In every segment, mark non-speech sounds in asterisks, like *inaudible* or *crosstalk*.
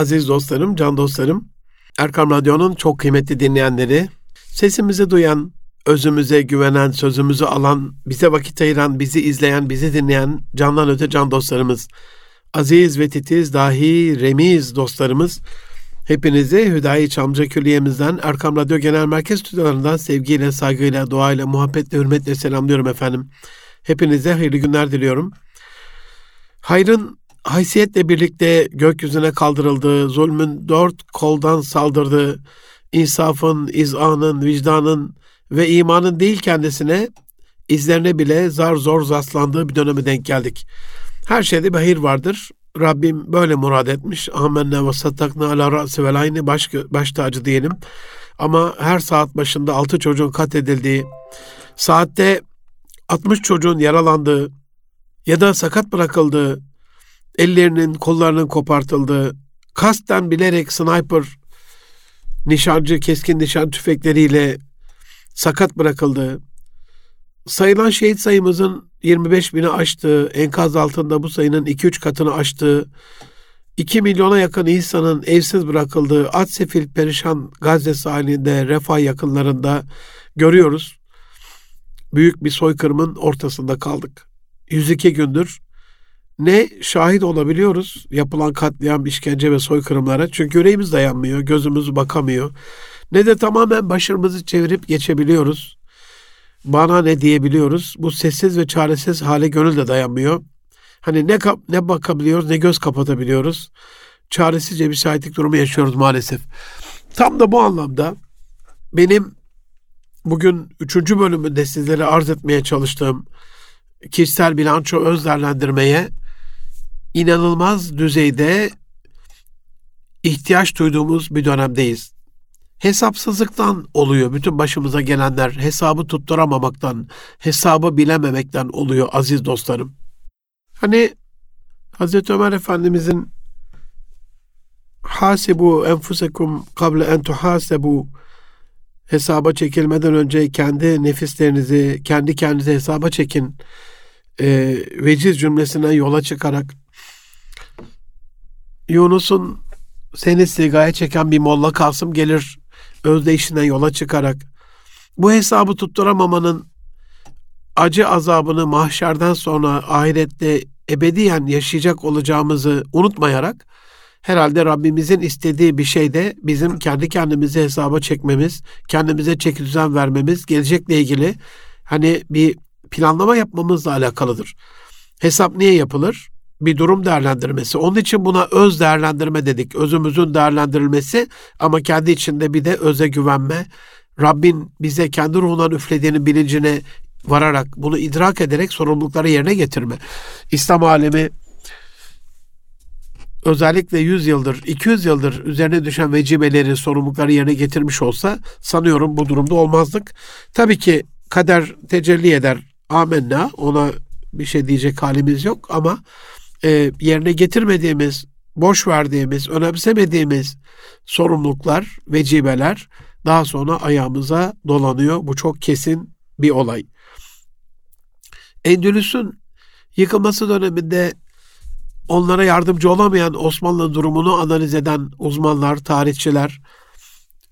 Aziz dostlarım, can dostlarım, Erkam Radyo'nun çok kıymetli dinleyenleri, sesimizi duyan, özümüze güvenen, sözümüzü alan, bize vakit ayıran, bizi izleyen, bizi dinleyen candan öte can dostlarımız, aziz ve titiz, dahi, remiz dostlarımız, hepinizi Hüdayi Çamca Külliye'mizden, Erkam Radyo Genel Merkez stüdyolarından sevgiyle, saygıyla, duayla, muhabbetle, hürmetle selamlıyorum efendim. Hepinize hayırlı günler diliyorum. Hayrın haysiyetle birlikte gökyüzüne kaldırıldığı, zulmün dört koldan saldırdığı, insafın, izanın, vicdanın ve imanın değil kendisine izlerine bile zar zor rastlandığı bir döneme denk geldik. Her şeyde bir vardır. Rabbim böyle murad etmiş. Amenna ve sattakna ala ra'si vel ayni baş, baş tacı diyelim. Ama her saat başında altı çocuğun katledildiği, saatte 60 çocuğun yaralandığı ya da sakat bırakıldığı, ellerinin kollarının kopartıldığı, kasten bilerek sniper, nişancı keskin nişan tüfekleriyle sakat bırakıldığı, sayılan şehit sayımızın 25 bini aştığı, enkaz altında bu sayının 2-3 katını aştığı, 2 milyona yakın insanın evsiz bırakıldığı at sefil perişan Gazze sahilinde, refah yakınlarında görüyoruz. Büyük bir soykırımın ortasında kaldık. 102 gündür ne şahit olabiliyoruz yapılan katliam, işkence ve soykırımlara çünkü yüreğimiz dayanmıyor, gözümüz bakamıyor. Ne de tamamen başımızı çevirip geçebiliyoruz. Bana ne diyebiliyoruz? Bu sessiz ve çaresiz hale gönül de dayanmıyor. Hani ne ne bakabiliyoruz ne göz kapatabiliyoruz. Çaresizce bir şahitlik durumu yaşıyoruz maalesef. Tam da bu anlamda benim bugün üçüncü bölümünde sizlere arz etmeye çalıştığım kişisel bilanço öz değerlendirmeye inanılmaz düzeyde ihtiyaç duyduğumuz bir dönemdeyiz. Hesapsızlıktan oluyor bütün başımıza gelenler. Hesabı tutturamamaktan, hesabı bilememekten oluyor aziz dostlarım. Hani Hazreti Ömer Efendimizin hasibu enfusekum kable en tuhasebu hesaba çekilmeden önce kendi nefislerinizi, kendi kendinize hesaba çekin e, veciz cümlesine yola çıkarak Yunus'un seni sigaya çeken bir molla Kasım gelir özdeyişinden yola çıkarak bu hesabı tutturamamanın acı azabını mahşerden sonra ahirette ebediyen yaşayacak olacağımızı unutmayarak herhalde Rabbimizin istediği bir şey de bizim kendi kendimizi hesaba çekmemiz, kendimize çeki düzen vermemiz, gelecekle ilgili hani bir planlama yapmamızla alakalıdır. Hesap niye yapılır? Bir durum değerlendirmesi. Onun için buna öz değerlendirme dedik. Özümüzün değerlendirilmesi ama kendi içinde bir de öze güvenme. Rabbin bize kendi ruhundan üflediğini bilincine vararak, bunu idrak ederek sorumlulukları yerine getirme. İslam alemi özellikle 100 yıldır, 200 yıldır üzerine düşen vecibeleri, sorumlulukları yerine getirmiş olsa sanıyorum bu durumda olmazdık. Tabii ki kader tecelli eder. Amenna. Ona bir şey diyecek halimiz yok ama e, yerine getirmediğimiz, boş verdiğimiz, önemsemediğimiz sorumluluklar, vecibeler daha sonra ayağımıza dolanıyor. Bu çok kesin bir olay. Endülüs'ün yıkılması döneminde onlara yardımcı olamayan Osmanlı durumunu analiz eden uzmanlar, tarihçiler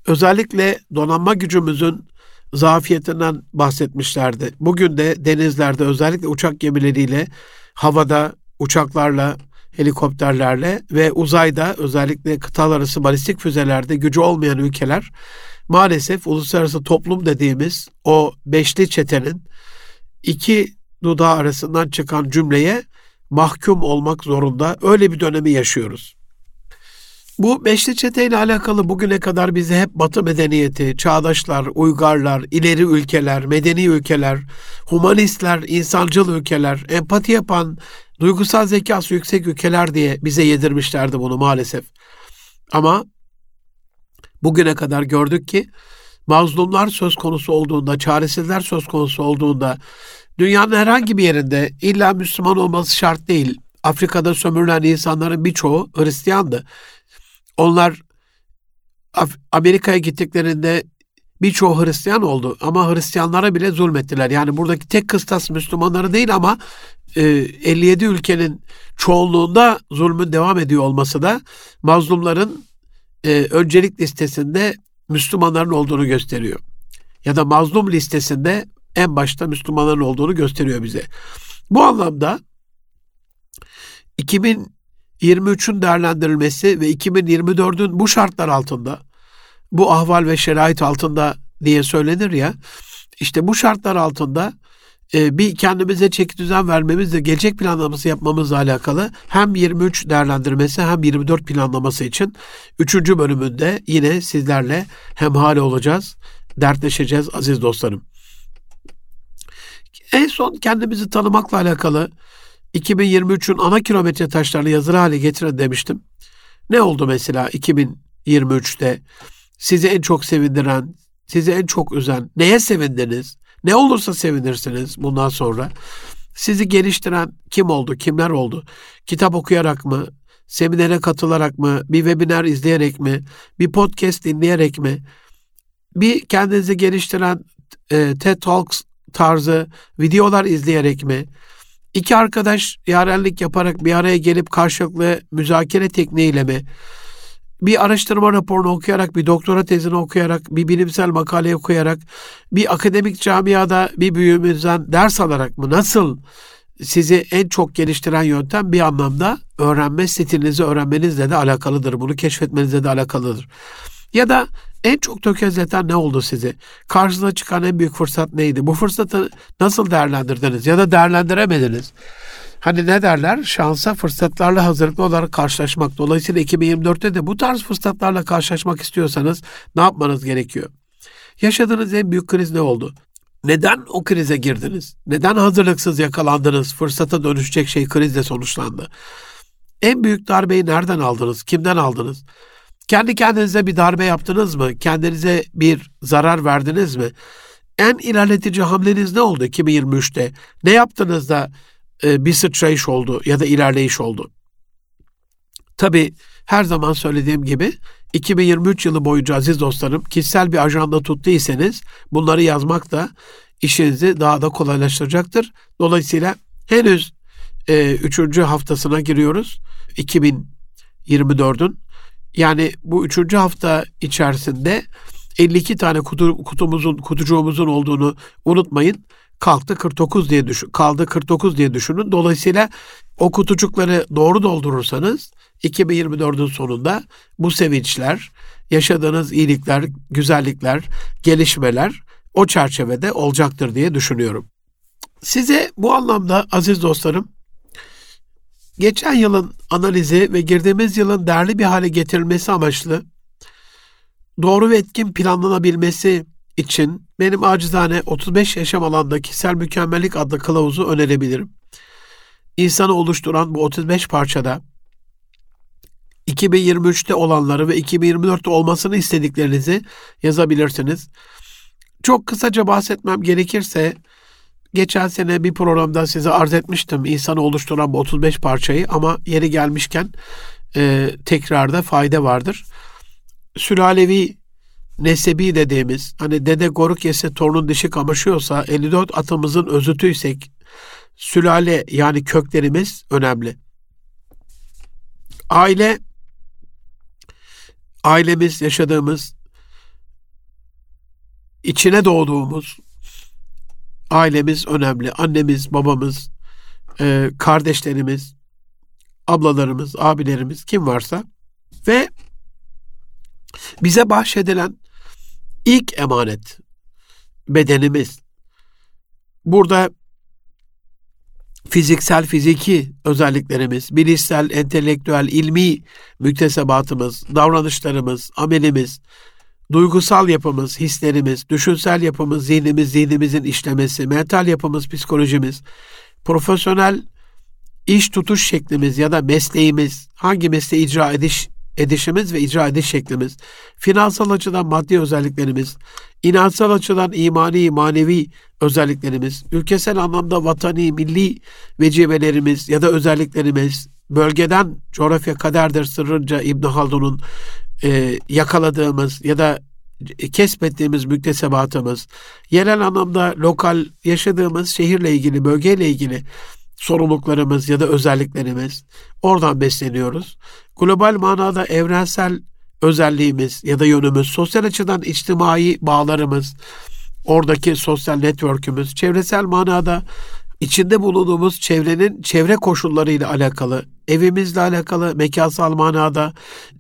özellikle donanma gücümüzün zafiyetinden bahsetmişlerdi. Bugün de denizlerde özellikle uçak gemileriyle, havada uçaklarla, helikopterlerle ve uzayda özellikle kıtalar arası balistik füzelerde gücü olmayan ülkeler maalesef uluslararası toplum dediğimiz o beşli çetenin iki dudağı arasından çıkan cümleye mahkum olmak zorunda. Öyle bir dönemi yaşıyoruz. Bu beşli çeteyle alakalı bugüne kadar bize hep Batı medeniyeti, çağdaşlar, uygarlar, ileri ülkeler, medeni ülkeler, humanistler, insancıl ülkeler, empati yapan, duygusal zekası yüksek ülkeler diye bize yedirmişlerdi bunu maalesef. Ama bugüne kadar gördük ki mazlumlar söz konusu olduğunda, çaresizler söz konusu olduğunda, dünyanın herhangi bir yerinde illa Müslüman olması şart değil. Afrika'da sömürülen insanların birçoğu Hristiyandı. Onlar Amerika'ya gittiklerinde birçoğu Hristiyan oldu ama Hristiyanlara bile zulmettiler. Yani buradaki tek kıstas Müslümanları değil ama e, 57 ülkenin çoğunluğunda zulmün devam ediyor olması da mazlumların e, öncelik listesinde Müslümanların olduğunu gösteriyor. Ya da mazlum listesinde en başta Müslümanların olduğunu gösteriyor bize. Bu anlamda 2023'ün değerlendirilmesi ve 2024'ün bu şartlar altında, bu ahval ve şerait altında diye söylenir ya, işte bu şartlar altında e, bir kendimize çeki düzen vermemizle gelecek planlaması yapmamızla alakalı hem 23 değerlendirmesi hem 24 planlaması için 3. bölümünde yine sizlerle hemhal olacağız, dertleşeceğiz aziz dostlarım. En son kendimizi tanımakla alakalı 2023'ün ana kilometre taşlarını yazılı hale getirin demiştim. Ne oldu mesela 2023'te? Sizi en çok sevindiren, sizi en çok üzen, neye sevindiniz? Ne olursa sevinirsiniz bundan sonra. Sizi geliştiren kim oldu, kimler oldu? Kitap okuyarak mı, seminere katılarak mı, bir webinar izleyerek mi, bir podcast dinleyerek mi, bir kendinizi geliştiren e, TED Talks tarzı videolar izleyerek mi, iki arkadaş yarenlik yaparak bir araya gelip karşılıklı müzakere tekniğiyle mi, bir araştırma raporunu okuyarak, bir doktora tezini okuyarak, bir bilimsel makale okuyarak, bir akademik camiada bir büyüğümüzden ders alarak mı nasıl sizi en çok geliştiren yöntem bir anlamda öğrenme stilinizi öğrenmenizle de alakalıdır. Bunu keşfetmenizle de alakalıdır. Ya da en çok tökezleten ne oldu sizi? Karşınıza çıkan en büyük fırsat neydi? Bu fırsatı nasıl değerlendirdiniz ya da değerlendiremediniz? Hani ne derler? Şansa fırsatlarla hazırlıklı olarak karşılaşmak. Dolayısıyla 2024'te de bu tarz fırsatlarla karşılaşmak istiyorsanız ne yapmanız gerekiyor? Yaşadığınız en büyük kriz ne oldu? Neden o krize girdiniz? Neden hazırlıksız yakalandınız? Fırsata dönüşecek şey krizle sonuçlandı. En büyük darbeyi nereden aldınız? Kimden aldınız? Kendi kendinize bir darbe yaptınız mı? Kendinize bir zarar verdiniz mi? En ilerletici hamleniz ne oldu 2023'te? Ne yaptınız da bir sıçrayış oldu ya da ilerleyiş oldu? Tabi her zaman söylediğim gibi 2023 yılı boyunca aziz dostlarım kişisel bir ajanda tuttuysanız bunları yazmak da işinizi daha da kolaylaştıracaktır. Dolayısıyla henüz e, üçüncü haftasına giriyoruz 2024'ün. Yani bu üçüncü hafta içerisinde 52 tane kutu, kutumuzun, kutucuğumuzun olduğunu unutmayın. Kalktı 49 diye düşün, kaldı 49 diye düşünün. Dolayısıyla o kutucukları doğru doldurursanız 2024'ün sonunda bu sevinçler, yaşadığınız iyilikler, güzellikler, gelişmeler o çerçevede olacaktır diye düşünüyorum. Size bu anlamda aziz dostlarım geçen yılın analizi ve girdiğimiz yılın değerli bir hale getirilmesi amaçlı doğru ve etkin planlanabilmesi için benim acizane 35 yaşam alanda kişisel mükemmellik adlı kılavuzu önerebilirim. İnsanı oluşturan bu 35 parçada 2023'te olanları ve 2024'te olmasını istediklerinizi yazabilirsiniz. Çok kısaca bahsetmem gerekirse geçen sene bir programda size arz etmiştim insanı oluşturan bu 35 parçayı ama yeri gelmişken e, tekrarda fayda vardır. Sülalevi nesebi dediğimiz hani dede goruk yese torunun dişi kamaşıyorsa 54 atımızın özütüysek sülale yani köklerimiz önemli. Aile ailemiz yaşadığımız içine doğduğumuz ailemiz önemli. Annemiz, babamız, e, kardeşlerimiz, ablalarımız, abilerimiz kim varsa ve bize bahşedilen ilk emanet bedenimiz. Burada fiziksel, fiziki özelliklerimiz, bilişsel, entelektüel, ilmi müktesebatımız, davranışlarımız, amelimiz, duygusal yapımız, hislerimiz, düşünsel yapımız, zihnimiz, zihnimizin işlemesi, mental yapımız, psikolojimiz, profesyonel iş tutuş şeklimiz ya da mesleğimiz, hangi mesleği icra ediş edişimiz ve icra ediş şeklimiz, finansal açıdan maddi özelliklerimiz, inansal açıdan imani, manevi özelliklerimiz, ülkesel anlamda vatani, milli vecibelerimiz ya da özelliklerimiz, bölgeden coğrafya kaderdir sırrınca İbn Haldun'un e, yakaladığımız ya da kesbettiğimiz müktesebatımız, yerel anlamda lokal yaşadığımız şehirle ilgili, bölgeyle ilgili sorumluluklarımız ya da özelliklerimiz oradan besleniyoruz. Global manada evrensel özelliğimiz ya da yönümüz, sosyal açıdan içtimai bağlarımız, oradaki sosyal network'ümüz, çevresel manada içinde bulunduğumuz çevrenin çevre koşullarıyla alakalı, evimizle alakalı, mekansal manada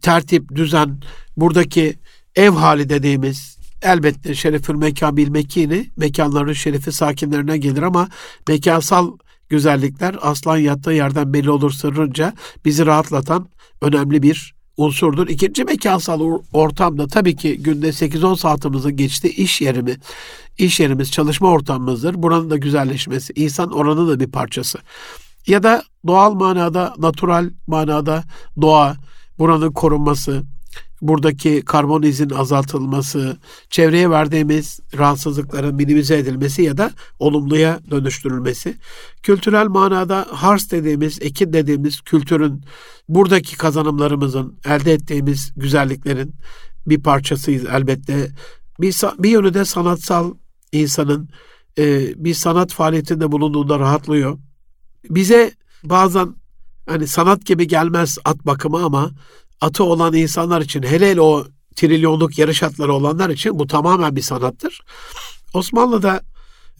tertip, düzen, buradaki ev hali dediğimiz elbette şerefül mekan bil mekini, mekanların şerefi sakinlerine gelir ama mekansal güzellikler aslan yattığı yerden belli olur sırrınca bizi rahatlatan önemli bir unsurdur. İkinci mekansal ortamda tabii ki günde 8-10 saatimizi geçti iş yerimi, iş yerimiz çalışma ortamımızdır. Buranın da güzelleşmesi, insan oranı da bir parçası. Ya da doğal manada, natural manada doğa, buranın korunması, buradaki karbon izin azaltılması, çevreye verdiğimiz rahatsızlıkların minimize edilmesi ya da olumluya dönüştürülmesi, kültürel manada hars dediğimiz, ekin dediğimiz kültürün buradaki kazanımlarımızın, elde ettiğimiz güzelliklerin bir parçasıyız elbette. Bir, bir yönü de sanatsal insanın e, bir sanat faaliyetinde bulunduğunda rahatlıyor. Bize bazen hani sanat gibi gelmez at bakımı ama atı olan insanlar için hele o trilyonluk yarış atları olanlar için bu tamamen bir sanattır. Osmanlı'da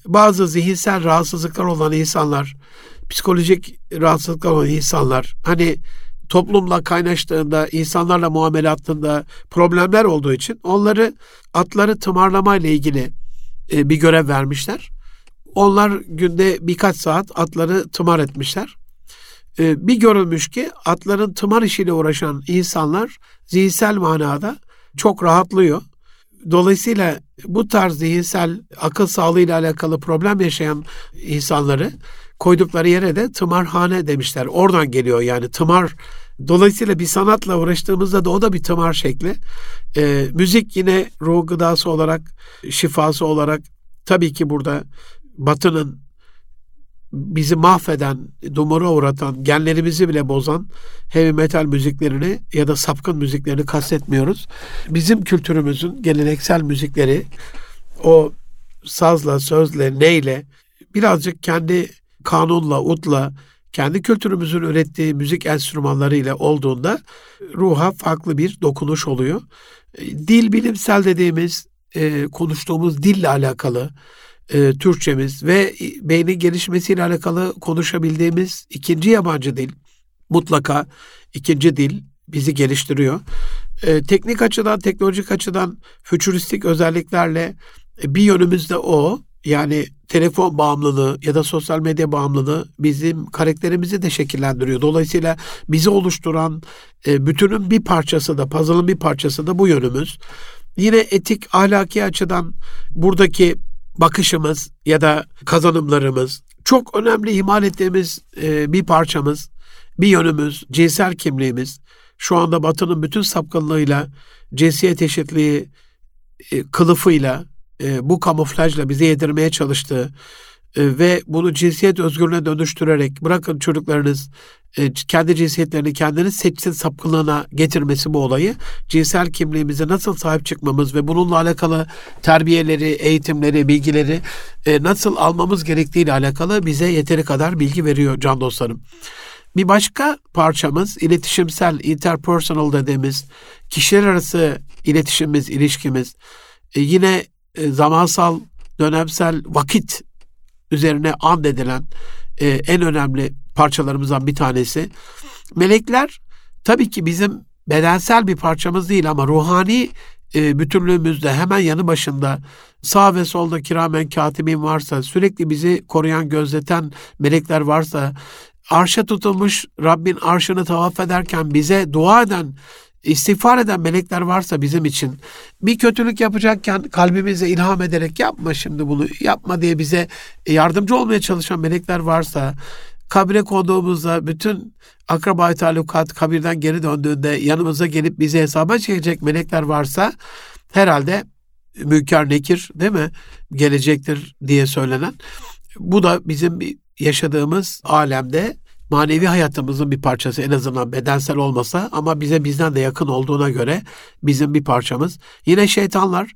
bazı zihinsel rahatsızlıklar olan insanlar, psikolojik rahatsızlıklar olan insanlar hani toplumla kaynaştığında, insanlarla muamele problemler olduğu için onları atları tımarlama ile ilgili e, bir görev vermişler. Onlar günde birkaç saat atları tımar etmişler. E, bir görülmüş ki atların tımar işiyle uğraşan insanlar zihinsel manada çok rahatlıyor. Dolayısıyla bu tarz zihinsel akıl sağlığıyla alakalı problem yaşayan insanları koydukları yere de tımarhane demişler. Oradan geliyor yani tımar. Dolayısıyla bir sanatla uğraştığımızda da o da bir tımar şekli. E, müzik yine ruh gıdası olarak, şifası olarak tabii ki burada Batı'nın bizi mahveden, dumura uğratan, genlerimizi bile bozan heavy metal müziklerini ya da sapkın müziklerini kastetmiyoruz. Bizim kültürümüzün geleneksel müzikleri o sazla, sözle, neyle birazcık kendi kanunla, utla, kendi kültürümüzün ürettiği müzik enstrümanlarıyla olduğunda ruha farklı bir dokunuş oluyor. Dil bilimsel dediğimiz e, konuştuğumuz dille alakalı e, Türkçemiz ve beynin gelişmesiyle alakalı konuşabildiğimiz ikinci yabancı dil mutlaka ikinci dil bizi geliştiriyor. E, teknik açıdan, teknolojik açıdan fütüristik özelliklerle e, bir yönümüzde o. Yani telefon bağımlılığı ya da sosyal medya bağımlılığı bizim karakterimizi de şekillendiriyor. Dolayısıyla bizi oluşturan e, bütünün bir parçası da, puzzle'ın bir parçası da bu yönümüz. Yine etik, ahlaki açıdan buradaki bakışımız ya da kazanımlarımız çok önemli ihmal ettiğimiz e, bir parçamız, bir yönümüz, cinsel kimliğimiz. Şu anda Batı'nın bütün sapkınlığıyla, cinsiyet eşitliği e, kılıfıyla, e, bu kamuflajla bize yedirmeye çalıştığı ve bunu cinsiyet özgürlüğüne dönüştürerek bırakın çocuklarınız e, kendi cinsiyetlerini kendiniz seçsin sapkınlığına getirmesi bu olayı cinsel kimliğimize nasıl sahip çıkmamız ve bununla alakalı terbiyeleri, eğitimleri, bilgileri e, nasıl almamız gerektiğiyle alakalı bize yeteri kadar bilgi veriyor can dostlarım. Bir başka parçamız iletişimsel, interpersonal dediğimiz kişiler arası iletişimimiz, ilişkimiz. E, yine e, zamansal, dönemsel vakit üzerine and edilen e, en önemli parçalarımızdan bir tanesi. Melekler tabii ki bizim bedensel bir parçamız değil ama ruhani e, bütünlüğümüzde hemen yanı başında sağ ve solda kiramen katibin varsa, sürekli bizi koruyan, gözleten melekler varsa, arşa tutulmuş Rabbin arşını tavaf ederken bize dua eden istiğfar eden melekler varsa bizim için bir kötülük yapacakken kalbimize ilham ederek yapma şimdi bunu yapma diye bize yardımcı olmaya çalışan melekler varsa kabre konduğumuzda bütün akraba talukat kabirden geri döndüğünde yanımıza gelip bize hesaba çekecek melekler varsa herhalde münker nekir değil mi gelecektir diye söylenen. Bu da bizim yaşadığımız alemde manevi hayatımızın bir parçası en azından bedensel olmasa ama bize bizden de yakın olduğuna göre bizim bir parçamız. Yine şeytanlar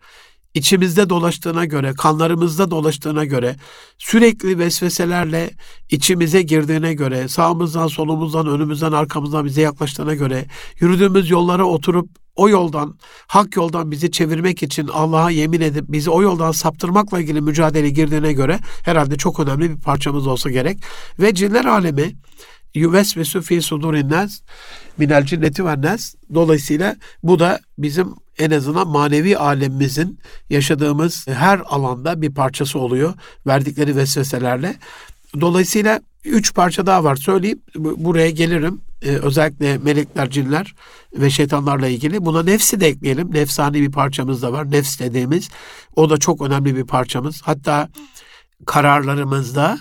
içimizde dolaştığına göre, kanlarımızda dolaştığına göre, sürekli vesveselerle içimize girdiğine göre, sağımızdan, solumuzdan, önümüzden, arkamızdan bize yaklaştığına göre, yürüdüğümüz yollara oturup o yoldan, hak yoldan bizi çevirmek için Allah'a yemin edip bizi o yoldan saptırmakla ilgili mücadele girdiğine göre herhalde çok önemli bir parçamız olsa gerek. Ve cinler alemi yüvesvesu fi sudurin nas minel cinneti ve nas. Dolayısıyla bu da bizim en azından manevi alemimizin yaşadığımız her alanda bir parçası oluyor. Verdikleri vesveselerle. Dolayısıyla üç parça daha var söyleyeyim. Buraya gelirim. Ee, özellikle melekler, cinler ve şeytanlarla ilgili. Buna nefsi de ekleyelim. Nefsani bir parçamız da var. Nefs dediğimiz. O da çok önemli bir parçamız. Hatta kararlarımızda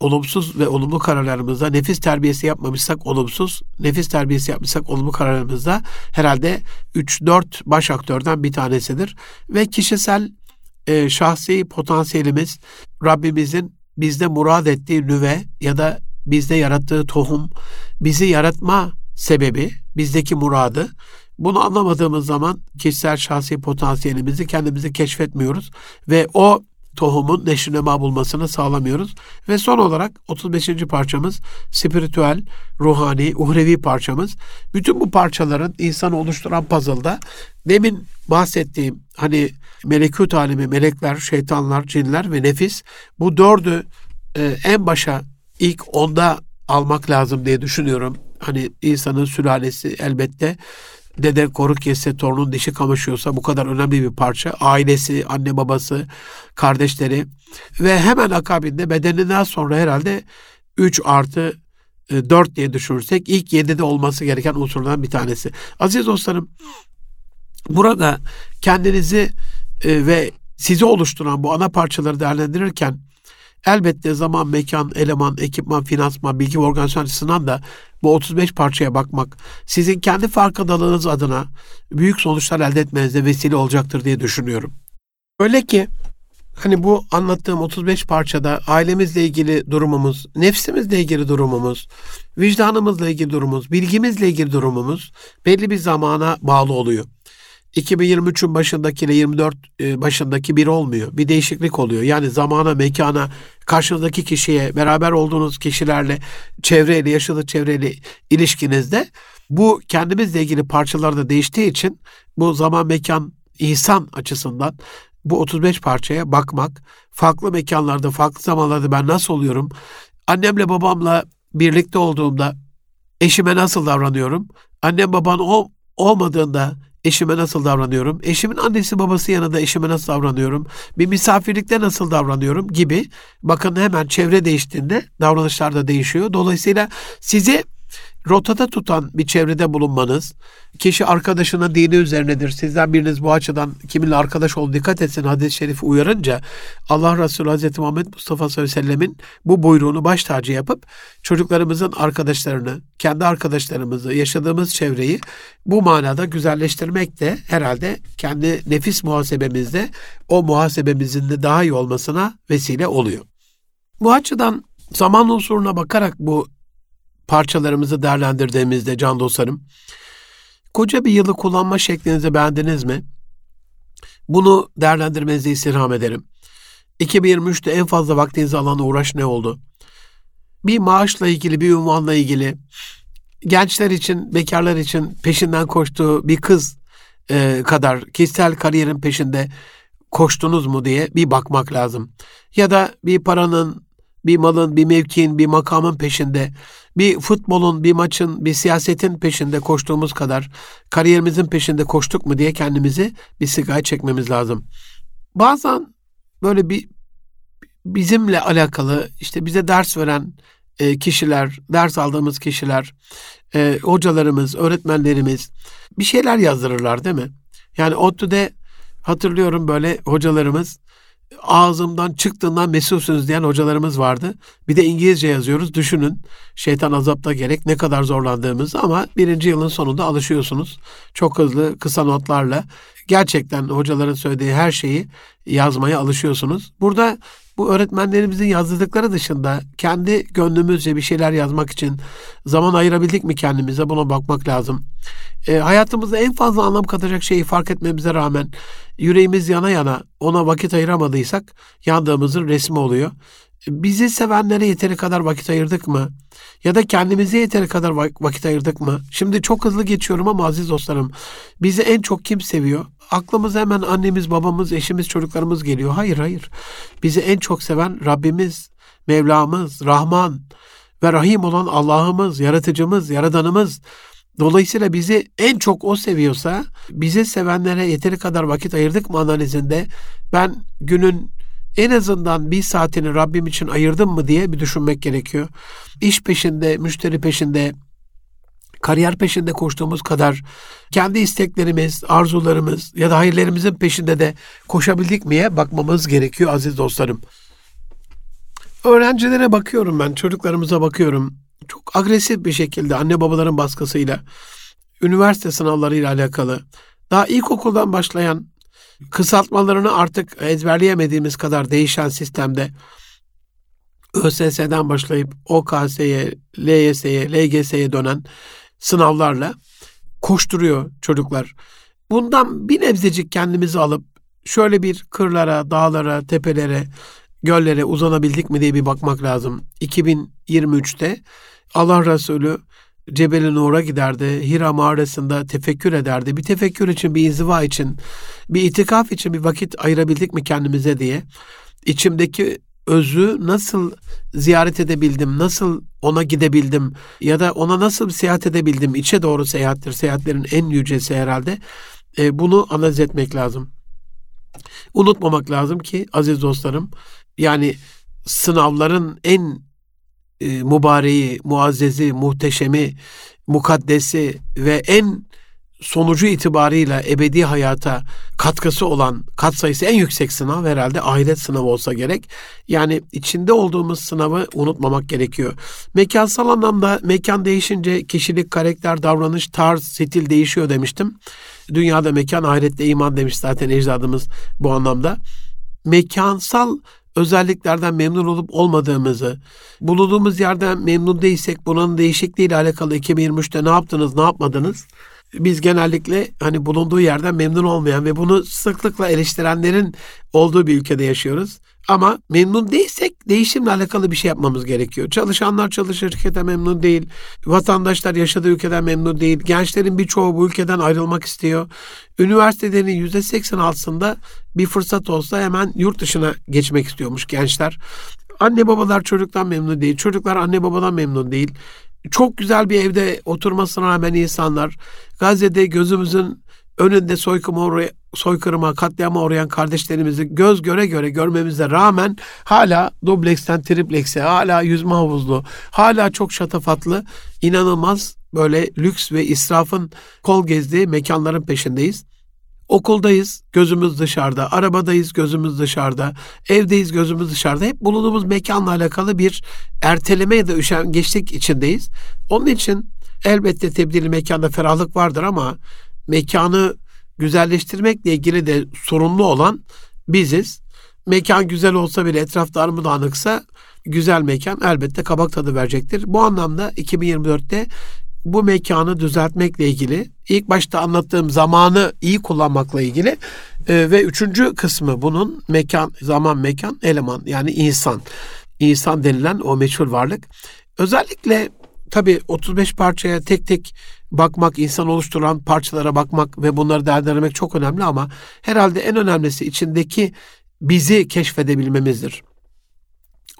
olumsuz ve olumlu kararlarımızda nefis terbiyesi yapmamışsak olumsuz, nefis terbiyesi yapmışsak olumlu kararlarımızda herhalde 3-4 baş aktörden bir tanesidir. Ve kişisel e, şahsi potansiyelimiz Rabbimizin bizde murad ettiği nüve ya da bizde yarattığı tohum, bizi yaratma sebebi, bizdeki muradı. Bunu anlamadığımız zaman kişisel şahsi potansiyelimizi kendimizi keşfetmiyoruz ve o tohumun neşrinema bulmasını sağlamıyoruz. Ve son olarak 35. parçamız spiritüel, ruhani, uhrevi parçamız. Bütün bu parçaların insanı oluşturan puzzle'da demin bahsettiğim hani melekut alemi, melekler, şeytanlar, cinler ve nefis bu dördü e, en başa ilk onda almak lazım diye düşünüyorum. Hani insanın sülalesi elbette dede koruk yese torunun dişi kamaşıyorsa bu kadar önemli bir parça. Ailesi, anne babası, kardeşleri ve hemen akabinde bedeninden sonra herhalde 3 artı 4 e, diye düşünürsek ilk 7'de olması gereken unsurlardan bir tanesi. Aziz dostlarım burada kendinizi e, ve sizi oluşturan bu ana parçaları değerlendirirken elbette zaman, mekan, eleman, ekipman, finansman, bilgi ve organizasyon açısından da bu 35 parçaya bakmak sizin kendi farkındalığınız adına büyük sonuçlar elde etmenize vesile olacaktır diye düşünüyorum. Öyle ki hani bu anlattığım 35 parçada ailemizle ilgili durumumuz, nefsimizle ilgili durumumuz, vicdanımızla ilgili durumumuz, bilgimizle ilgili durumumuz belli bir zamana bağlı oluyor. 2023'ün başındakiyle 24 e, başındaki bir olmuyor. Bir değişiklik oluyor. Yani zamana, mekana, karşınızdaki kişiye, beraber olduğunuz kişilerle, çevreyle, yaşadığı çevreyle ilişkinizde bu kendimizle ilgili parçalarda değiştiği için bu zaman, mekan, insan açısından bu 35 parçaya bakmak, farklı mekanlarda, farklı zamanlarda ben nasıl oluyorum? Annemle babamla birlikte olduğumda eşime nasıl davranıyorum? Annem baban olmadığında eşime nasıl davranıyorum? Eşimin annesi babası yanında eşime nasıl davranıyorum? Bir misafirlikte nasıl davranıyorum gibi. Bakın hemen çevre değiştiğinde davranışlar da değişiyor. Dolayısıyla sizi rotada tutan bir çevrede bulunmanız, kişi arkadaşının dini üzerinedir. Sizden biriniz bu açıdan kiminle arkadaş ol dikkat etsin hadis-i şerifi uyarınca Allah Resulü Hazreti Muhammed Mustafa sallallahu aleyhi ve sellemin bu buyruğunu baş tacı yapıp çocuklarımızın arkadaşlarını, kendi arkadaşlarımızı, yaşadığımız çevreyi bu manada güzelleştirmek de herhalde kendi nefis muhasebemizde o muhasebemizin de daha iyi olmasına vesile oluyor. Bu açıdan zaman unsuruna bakarak bu parçalarımızı değerlendirdiğimizde can dostlarım, koca bir yılı kullanma şeklinizi beğendiniz mi? Bunu değerlendirmenizi istirham ederim. 2023'te en fazla vaktinizi alan uğraş ne oldu? Bir maaşla ilgili, bir ünvanla ilgili, gençler için, bekarlar için peşinden koştuğu bir kız e, kadar kişisel kariyerin peşinde koştunuz mu diye bir bakmak lazım. Ya da bir paranın, bir malın, bir mevkiin, bir makamın peşinde bir futbolun, bir maçın, bir siyasetin peşinde koştuğumuz kadar kariyerimizin peşinde koştuk mu diye kendimizi bir sigaya çekmemiz lazım. Bazen böyle bir bizimle alakalı işte bize ders veren e, kişiler, ders aldığımız kişiler, e, hocalarımız, öğretmenlerimiz bir şeyler yazdırırlar değil mi? Yani ODTÜ'de hatırlıyorum böyle hocalarımız ağzımdan çıktığından mesulsünüz diyen hocalarımız vardı. Bir de İngilizce yazıyoruz. Düşünün şeytan azapta gerek ne kadar zorlandığımız ama birinci yılın sonunda alışıyorsunuz. Çok hızlı kısa notlarla gerçekten hocaların söylediği her şeyi yazmaya alışıyorsunuz. Burada bu öğretmenlerimizin yazdıkları dışında kendi gönlümüzce bir şeyler yazmak için zaman ayırabildik mi kendimize buna bakmak lazım. E, hayatımızda en fazla anlam katacak şeyi fark etmemize rağmen yüreğimiz yana yana ona vakit ayıramadıysak yandığımızın resmi oluyor. Bizi sevenlere yeteri kadar vakit ayırdık mı? Ya da kendimize yeteri kadar vakit ayırdık mı? Şimdi çok hızlı geçiyorum ama aziz dostlarım, bizi en çok kim seviyor? Aklımıza hemen annemiz, babamız, eşimiz, çocuklarımız geliyor. Hayır, hayır. Bizi en çok seven Rabbimiz, Mevlamız, Rahman ve Rahim olan Allah'ımız, yaratıcımız, yaradanımız. Dolayısıyla bizi en çok o seviyorsa, bizi sevenlere yeteri kadar vakit ayırdık mı analizinde ben günün en azından bir saatini Rabbim için ayırdım mı diye bir düşünmek gerekiyor. İş peşinde, müşteri peşinde, kariyer peşinde koştuğumuz kadar kendi isteklerimiz, arzularımız ya da hayırlarımızın peşinde de koşabildik miye bakmamız gerekiyor aziz dostlarım. Öğrencilere bakıyorum ben, çocuklarımıza bakıyorum. Çok agresif bir şekilde anne babaların baskısıyla, üniversite sınavlarıyla alakalı, daha ilkokuldan başlayan kısaltmalarını artık ezberleyemediğimiz kadar değişen sistemde ÖSS'den başlayıp OKS'ye, LYS'ye, LGS'ye dönen sınavlarla koşturuyor çocuklar. Bundan bir nebzecik kendimizi alıp şöyle bir kırlara, dağlara, tepelere, göllere uzanabildik mi diye bir bakmak lazım. 2023'te Allah Resulü Cebeli Nur'a giderdi. Hira mağarasında tefekkür ederdi. Bir tefekkür için, bir inziva için, bir itikaf için bir vakit ayırabildik mi kendimize diye. İçimdeki özü nasıl ziyaret edebildim, nasıl ona gidebildim ya da ona nasıl seyahat edebildim, içe doğru seyahattir, seyahatlerin en yücesi herhalde. E, bunu analiz etmek lazım. Unutmamak lazım ki aziz dostlarım, yani sınavların en e, mübareği, muazzezi, muhteşemi, mukaddesi ve en sonucu itibarıyla ebedi hayata katkısı olan katsayısı en yüksek sınav herhalde ahiret sınavı olsa gerek. Yani içinde olduğumuz sınavı unutmamak gerekiyor. Mekansal anlamda mekan değişince kişilik, karakter, davranış, tarz, stil değişiyor demiştim. Dünyada mekan, ahirette iman demiş zaten ecdadımız bu anlamda. Mekansal özelliklerden memnun olup olmadığımızı, bulunduğumuz yerden memnun değilsek bunun değişikliğiyle alakalı 2023'te ne yaptınız, ne yapmadınız? Biz genellikle hani bulunduğu yerden memnun olmayan ve bunu sıklıkla eleştirenlerin olduğu bir ülkede yaşıyoruz. Ama memnun değilsek değişimle alakalı bir şey yapmamız gerekiyor. Çalışanlar çalışır ülkede memnun değil. Vatandaşlar yaşadığı ülkeden memnun değil. Gençlerin birçoğu bu ülkeden ayrılmak istiyor. Üniversitelerin yüzde seksen altında bir fırsat olsa hemen yurt dışına geçmek istiyormuş gençler. Anne babalar çocuktan memnun değil. Çocuklar anne babadan memnun değil. Çok güzel bir evde oturmasına rağmen insanlar Gazze'de gözümüzün önünde soykırıma, oraya, soykırıma, katliama uğrayan kardeşlerimizi göz göre göre görmemize rağmen hala dubleksten triplekse, hala yüzme havuzlu, hala çok şatafatlı, inanılmaz böyle lüks ve israfın kol gezdiği mekanların peşindeyiz. Okuldayız, gözümüz dışarıda. Arabadayız, gözümüz dışarıda. Evdeyiz, gözümüz dışarıda. Hep bulunduğumuz mekanla alakalı bir erteleme ya da üşengeçlik içindeyiz. Onun için elbette tebdili mekanda ferahlık vardır ama mekanı güzelleştirmekle ilgili de sorumlu olan biziz. Mekan güzel olsa bile etraf darmadağınıksa güzel mekan elbette kabak tadı verecektir. Bu anlamda 2024'te bu mekanı düzeltmekle ilgili ilk başta anlattığım zamanı iyi kullanmakla ilgili e, ve üçüncü kısmı bunun mekan, zaman, mekan, eleman yani insan. İnsan denilen o meçhul varlık. Özellikle tabii 35 parçaya tek tek bakmak, insan oluşturan parçalara bakmak ve bunları değerlendirmek çok önemli ama herhalde en önemlisi içindeki bizi keşfedebilmemizdir.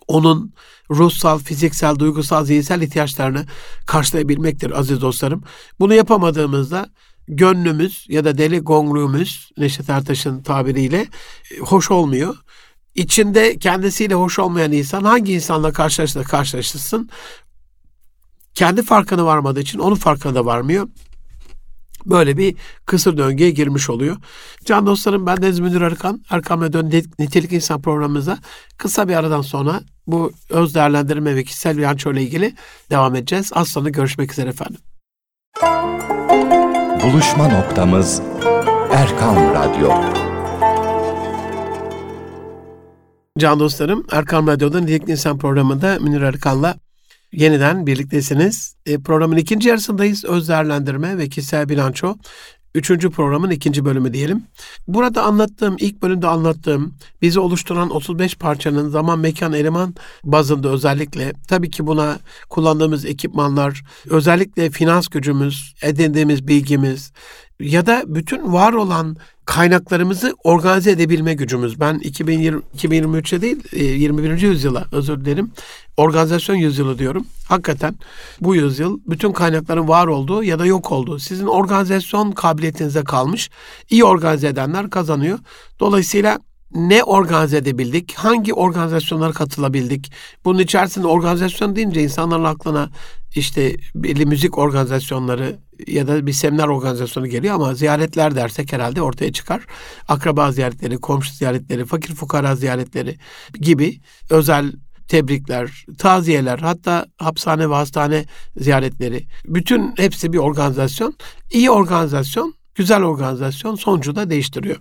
Onun ruhsal, fiziksel, duygusal, zihinsel ihtiyaçlarını karşılayabilmektir aziz dostlarım. Bunu yapamadığımızda gönlümüz ya da deli gongluğumuz Neşet Ertaş'ın tabiriyle e, hoş olmuyor. İçinde kendisiyle hoş olmayan insan hangi insanla karşılaşırsa karşılaşırsın kendi farkına varmadığı için onun farkına da varmıyor. Böyle bir kısır döngüye girmiş oluyor. Can dostlarım ben Deniz Münir Arıkan. Erkam ve Dön Nitelik İnsan programımıza kısa bir aradan sonra bu öz değerlendirme ve kişisel bilanço ile ilgili devam edeceğiz. Az sonra görüşmek üzere efendim. Buluşma noktamız Erkam Radyo. Can dostlarım, Erkam Radyo'da Nitelikli İnsan programında Münir Erkan'la yeniden birliktesiniz. E, programın ikinci yarısındayız. Öz değerlendirme ve kişisel bilanço. Üçüncü programın ikinci bölümü diyelim. Burada anlattığım, ilk bölümde anlattığım bizi oluşturan 35 parçanın zaman, mekan, eleman bazında özellikle tabii ki buna kullandığımız ekipmanlar, özellikle finans gücümüz, edindiğimiz bilgimiz ya da bütün var olan kaynaklarımızı organize edebilme gücümüz. Ben 2020, 2023'e değil 21. E, yüzyıla özür dilerim. Organizasyon yüzyılı diyorum. Hakikaten bu yüzyıl bütün kaynakların var olduğu ya da yok olduğu. Sizin organizasyon kabiliyetinize kalmış. İyi organize edenler kazanıyor. Dolayısıyla ne organize edebildik? Hangi organizasyonlara katılabildik? Bunun içerisinde organizasyon deyince insanların aklına işte belli müzik organizasyonları ya da bir seminer organizasyonu geliyor ama ziyaretler dersek herhalde ortaya çıkar. Akraba ziyaretleri, komşu ziyaretleri, fakir fukara ziyaretleri gibi özel tebrikler, taziyeler, hatta hapishane ve hastane ziyaretleri. Bütün hepsi bir organizasyon. İyi organizasyon, güzel organizasyon sonucu da değiştiriyor.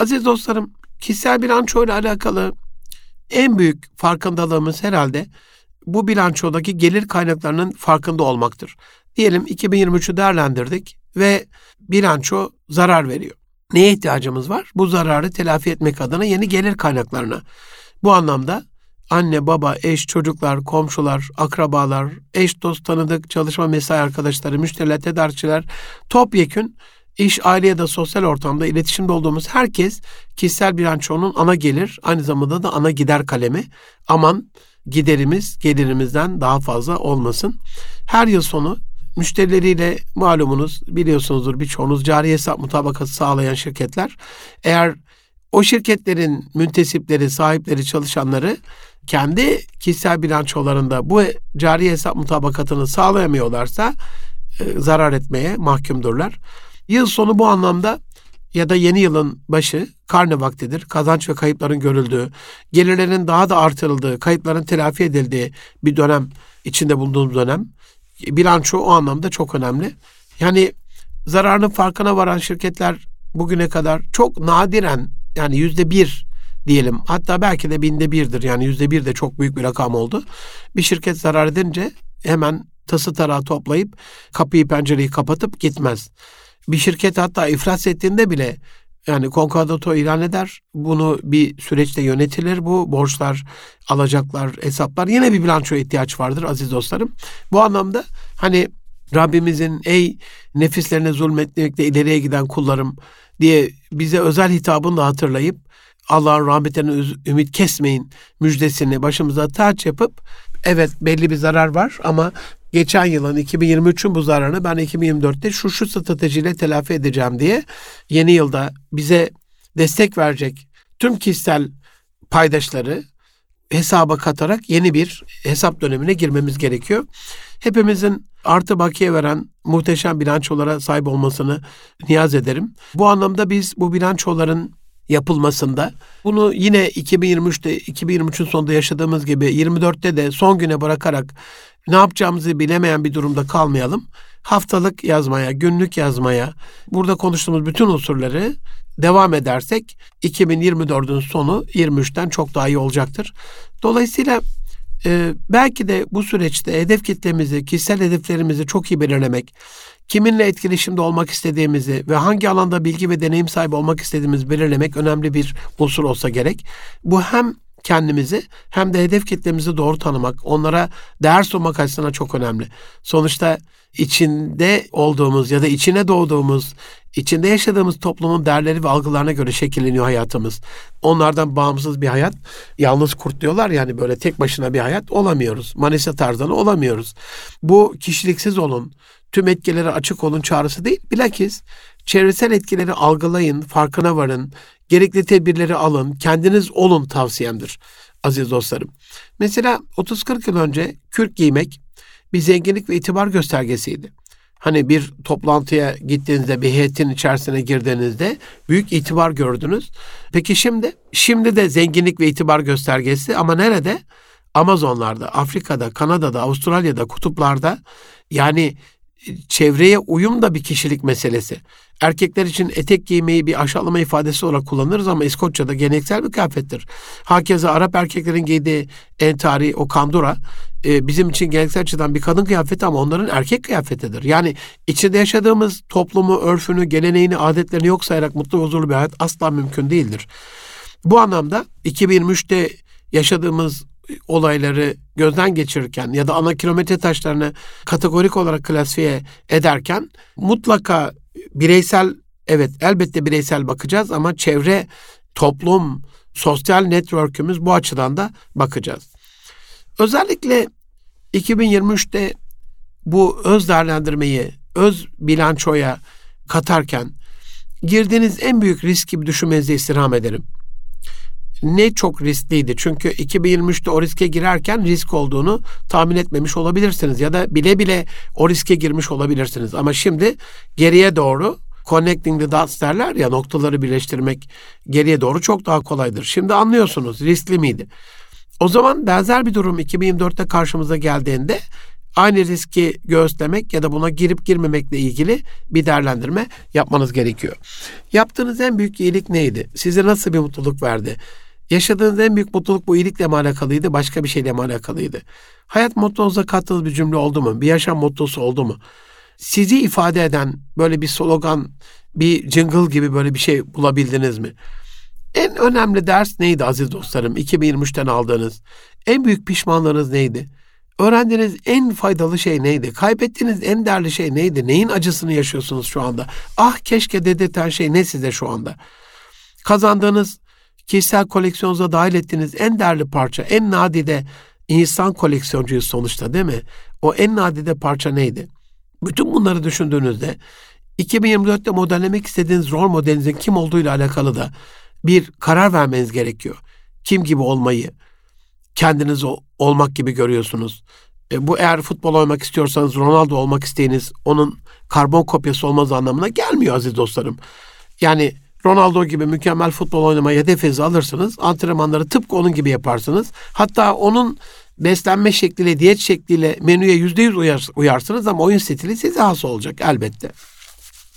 Aziz dostlarım, kişisel bilanço ile alakalı en büyük farkındalığımız herhalde bu bilançodaki gelir kaynaklarının farkında olmaktır. Diyelim 2023'ü değerlendirdik ve bilanço zarar veriyor. Neye ihtiyacımız var? Bu zararı telafi etmek adına yeni gelir kaynaklarına. Bu anlamda anne, baba, eş, çocuklar, komşular, akrabalar, eş, dost, tanıdık, çalışma mesai arkadaşları, müşteriler, tedarikçiler, topyekün iş, aile ya da sosyal ortamda iletişimde olduğumuz herkes kişisel bilançonun ana gelir, aynı zamanda da ana gider kalemi. Aman giderimiz gelirimizden daha fazla olmasın. Her yıl sonu müşterileriyle malumunuz biliyorsunuzdur birçoğunuz cari hesap mutabakası sağlayan şirketler eğer o şirketlerin müntesipleri, sahipleri, çalışanları kendi kişisel bilançolarında bu cari hesap mutabakatını sağlayamıyorlarsa e, zarar etmeye mahkumdurlar. Yıl sonu bu anlamda ya da yeni yılın başı karne vaktidir. Kazanç ve kayıpların görüldüğü, gelirlerin daha da artırıldığı, kayıpların telafi edildiği bir dönem içinde bulunduğumuz dönem. Bilanço o anlamda çok önemli. Yani zararının farkına varan şirketler bugüne kadar çok nadiren yani yüzde bir diyelim hatta belki de binde birdir yani yüzde bir de çok büyük bir rakam oldu. Bir şirket zarar edince hemen tası tarağı toplayıp kapıyı pencereyi kapatıp gitmez. Bir şirket hatta iflas ettiğinde bile yani konkordato ilan eder. Bunu bir süreçte yönetilir bu. Borçlar, alacaklar, hesaplar. Yine bir bilançoya ihtiyaç vardır aziz dostlarım. Bu anlamda hani Rabbimizin ey nefislerine zulmetmekte ileriye giden kullarım diye bize özel hitabını da hatırlayıp Allah'ın rahmetine ümit kesmeyin müjdesini başımıza taç yapıp evet belli bir zarar var ama geçen yılın 2023'ün bu zararını ben 2024'te şu şu stratejiyle telafi edeceğim diye yeni yılda bize destek verecek tüm kişisel paydaşları hesaba katarak yeni bir hesap dönemine girmemiz gerekiyor. Hepimizin artı bakiye veren muhteşem bilançolara sahip olmasını niyaz ederim. Bu anlamda biz bu bilançoların yapılmasında. Bunu yine 2023'te 2023'ün sonunda yaşadığımız gibi 24'te de son güne bırakarak ne yapacağımızı bilemeyen bir durumda kalmayalım. Haftalık yazmaya, günlük yazmaya, burada konuştuğumuz bütün unsurları devam edersek 2024'ün sonu 23'ten çok daha iyi olacaktır. Dolayısıyla e, belki de bu süreçte hedef kitlemizi, kişisel hedeflerimizi çok iyi belirlemek, kiminle etkileşimde olmak istediğimizi ve hangi alanda bilgi ve deneyim sahibi olmak istediğimizi belirlemek önemli bir unsur olsa gerek. Bu hem kendimizi hem de hedef kitlemizi doğru tanımak, onlara değer sunmak açısından çok önemli. Sonuçta içinde olduğumuz ya da içine doğduğumuz, içinde yaşadığımız toplumun değerleri ve algılarına göre şekilleniyor hayatımız. Onlardan bağımsız bir hayat, yalnız kurt diyorlar yani böyle tek başına bir hayat olamıyoruz. Manisa tarzını olamıyoruz. Bu kişiliksiz olun, tüm etkilere açık olun çağrısı değil. Bilakis çevresel etkileri algılayın, farkına varın, gerekli tedbirleri alın, kendiniz olun tavsiyemdir aziz dostlarım. Mesela 30-40 yıl önce kürk giymek bir zenginlik ve itibar göstergesiydi. Hani bir toplantıya gittiğinizde, bir heyetin içerisine girdiğinizde büyük itibar gördünüz. Peki şimdi? Şimdi de zenginlik ve itibar göstergesi ama nerede? Amazonlarda, Afrika'da, Kanada'da, Avustralya'da, kutuplarda yani çevreye uyum da bir kişilik meselesi. Erkekler için etek giymeyi bir aşağılama ifadesi olarak kullanırız ama İskoçya'da geleneksel bir kıyafettir. Hakeza Arap erkeklerin giydiği entari, o kandura e, bizim için geleneksel açıdan bir kadın kıyafeti ama onların erkek kıyafetidir. Yani içinde yaşadığımız toplumu, örfünü, geleneğini, adetlerini yok sayarak mutlu huzurlu bir hayat asla mümkün değildir. Bu anlamda 2023'te yaşadığımız olayları gözden geçirirken ya da ana kilometre taşlarını kategorik olarak klasifiye ederken mutlaka bireysel evet elbette bireysel bakacağız ama çevre, toplum, sosyal network'ümüz bu açıdan da bakacağız. Özellikle 2023'te bu öz değerlendirmeyi, öz bilançoya katarken girdiğiniz en büyük risk gibi düşünmenizi istirham ederim ne çok riskliydi. Çünkü 2023'te o riske girerken risk olduğunu tahmin etmemiş olabilirsiniz ya da bile bile o riske girmiş olabilirsiniz. Ama şimdi geriye doğru connecting the dots derler ya noktaları birleştirmek geriye doğru çok daha kolaydır. Şimdi anlıyorsunuz riskli miydi? O zaman benzer bir durum 2024'te karşımıza geldiğinde aynı riski göğüslemek ya da buna girip girmemekle ilgili bir değerlendirme yapmanız gerekiyor. Yaptığınız en büyük iyilik neydi? Size nasıl bir mutluluk verdi? Yaşadığınız en büyük mutluluk bu iyilikle mi alakalıydı, başka bir şeyle mi alakalıydı? Hayat mottonuza kattığınız bir cümle oldu mu? Bir yaşam mottosu oldu mu? Sizi ifade eden böyle bir slogan, bir jingle gibi böyle bir şey bulabildiniz mi? En önemli ders neydi aziz dostlarım? 2023'ten aldığınız. En büyük pişmanlığınız neydi? Öğrendiğiniz en faydalı şey neydi? Kaybettiğiniz en değerli şey neydi? Neyin acısını yaşıyorsunuz şu anda? Ah keşke dedirten şey ne size şu anda? Kazandığınız kişisel koleksiyonunuza dahil ettiğiniz en değerli parça, en nadide insan koleksiyoncuyuz sonuçta değil mi? O en nadide parça neydi? Bütün bunları düşündüğünüzde 2024'te modellemek istediğiniz rol modelinizin kim olduğuyla alakalı da bir karar vermeniz gerekiyor. Kim gibi olmayı, kendiniz olmak gibi görüyorsunuz. E, bu eğer futbol oynamak istiyorsanız Ronaldo olmak isteğiniz onun karbon kopyası olmaz anlamına gelmiyor aziz dostlarım. Yani Ronaldo gibi mükemmel futbol oynamayı hedefinize alırsınız. Antrenmanları tıpkı onun gibi yaparsınız. Hatta onun beslenme şekliyle, diyet şekliyle menüye yüzde yüz uyar, uyarsınız ama oyun stili size has olacak elbette.